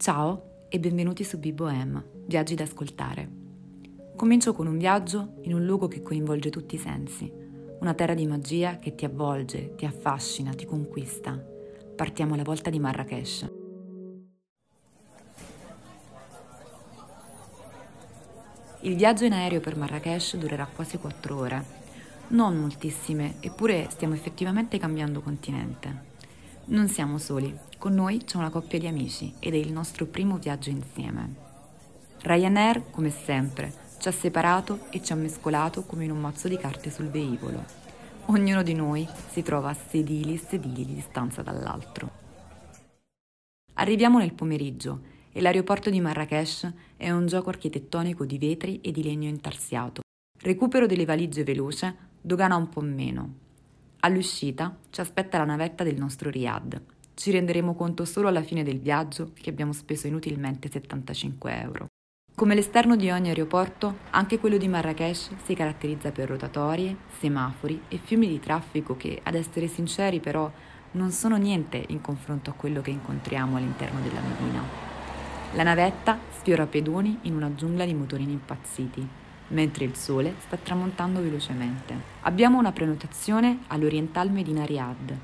Ciao e benvenuti su Biboem, viaggi da ascoltare. Comincio con un viaggio in un luogo che coinvolge tutti i sensi, una terra di magia che ti avvolge, ti affascina, ti conquista. Partiamo alla volta di Marrakesh. Il viaggio in aereo per Marrakesh durerà quasi quattro ore. Non moltissime, eppure stiamo effettivamente cambiando continente. Non siamo soli, con noi c'è una coppia di amici ed è il nostro primo viaggio insieme. Ryanair, come sempre, ci ha separato e ci ha mescolato come in un mazzo di carte sul velivolo. Ognuno di noi si trova a sedili e sedili di distanza dall'altro. Arriviamo nel pomeriggio e l'aeroporto di Marrakesh è un gioco architettonico di vetri e di legno intarsiato. Recupero delle valigie veloce, dogana un po' meno. All'uscita ci aspetta la navetta del nostro Riyadh ci renderemo conto solo alla fine del viaggio che abbiamo speso inutilmente 75 euro. Come l'esterno di ogni aeroporto, anche quello di Marrakesh si caratterizza per rotatorie, semafori e fiumi di traffico che, ad essere sinceri però, non sono niente in confronto a quello che incontriamo all'interno della Medina. La navetta sfiora pedoni in una giungla di motorini impazziti, mentre il sole sta tramontando velocemente. Abbiamo una prenotazione all'Oriental Medina Riyadh,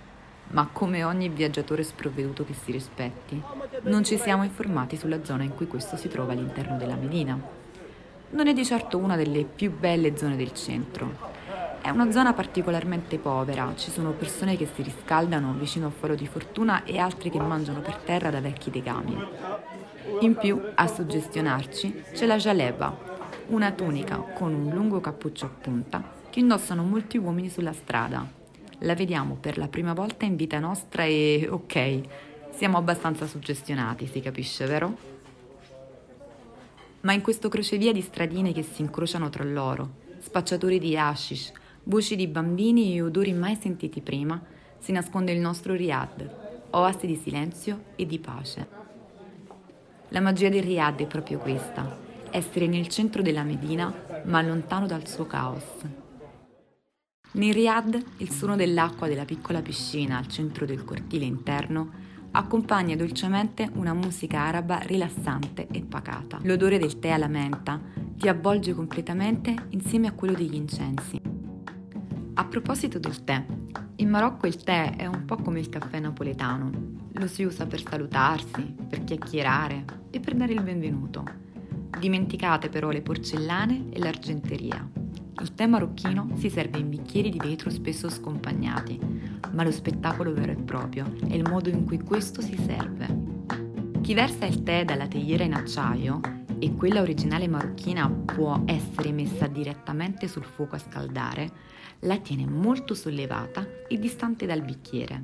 ma come ogni viaggiatore sprovveduto che si rispetti, non ci siamo informati sulla zona in cui questo si trova all'interno della Medina. Non è di certo una delle più belle zone del centro. È una zona particolarmente povera, ci sono persone che si riscaldano vicino al foro di fortuna e altri che mangiano per terra da vecchi legami. In più, a suggestionarci, c'è la jaleba, una tunica con un lungo cappuccio a punta che indossano molti uomini sulla strada la vediamo per la prima volta in vita nostra e ok, siamo abbastanza suggestionati, si capisce, vero? Ma in questo crocevia di stradine che si incrociano tra loro, spacciatori di hashish, voci di bambini e odori mai sentiti prima, si nasconde il nostro Riyadh, oasi di silenzio e di pace. La magia del Riyadh è proprio questa, essere nel centro della Medina ma lontano dal suo caos. Nel Riyadh il suono dell'acqua della piccola piscina al centro del cortile interno accompagna dolcemente una musica araba rilassante e pacata. L'odore del tè alla menta ti avvolge completamente insieme a quello degli incensi. A proposito del tè, in Marocco il tè è un po' come il caffè napoletano. Lo si usa per salutarsi, per chiacchierare e per dare il benvenuto. Dimenticate però le porcellane e l'argenteria. Il tè marocchino si serve in bicchieri di vetro spesso scompagnati, ma lo spettacolo vero e proprio è il modo in cui questo si serve. Chi versa il tè dalla teiera in acciaio e quella originale marocchina può essere messa direttamente sul fuoco a scaldare, la tiene molto sollevata e distante dal bicchiere.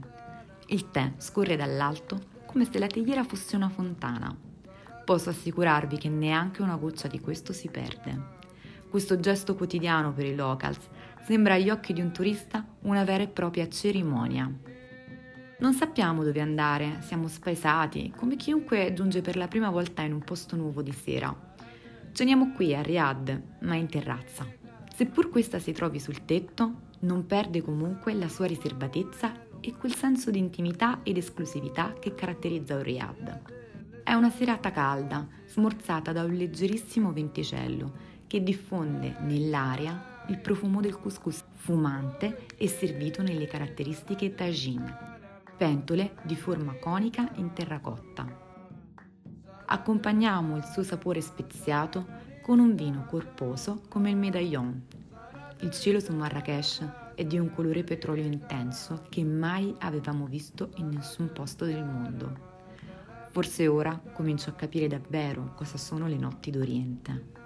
Il tè scorre dall'alto come se la teiera fosse una fontana. Posso assicurarvi che neanche una goccia di questo si perde. Questo gesto quotidiano per i locals sembra agli occhi di un turista una vera e propria cerimonia. Non sappiamo dove andare, siamo spaesati, come chiunque giunge per la prima volta in un posto nuovo di sera. Ceniamo qui a Riyadh, ma in terrazza. Seppur questa si trovi sul tetto, non perde comunque la sua riservatezza e quel senso di intimità ed esclusività che caratterizza un Riyadh. È una serata calda, smorzata da un leggerissimo venticello che diffonde nell'aria il profumo del couscous fumante e servito nelle caratteristiche tagine, pentole di forma conica in terracotta. Accompagniamo il suo sapore speziato con un vino corposo come il medaillon. Il cielo su Marrakesh è di un colore petrolio intenso che mai avevamo visto in nessun posto del mondo. Forse ora comincio a capire davvero cosa sono le notti d'Oriente.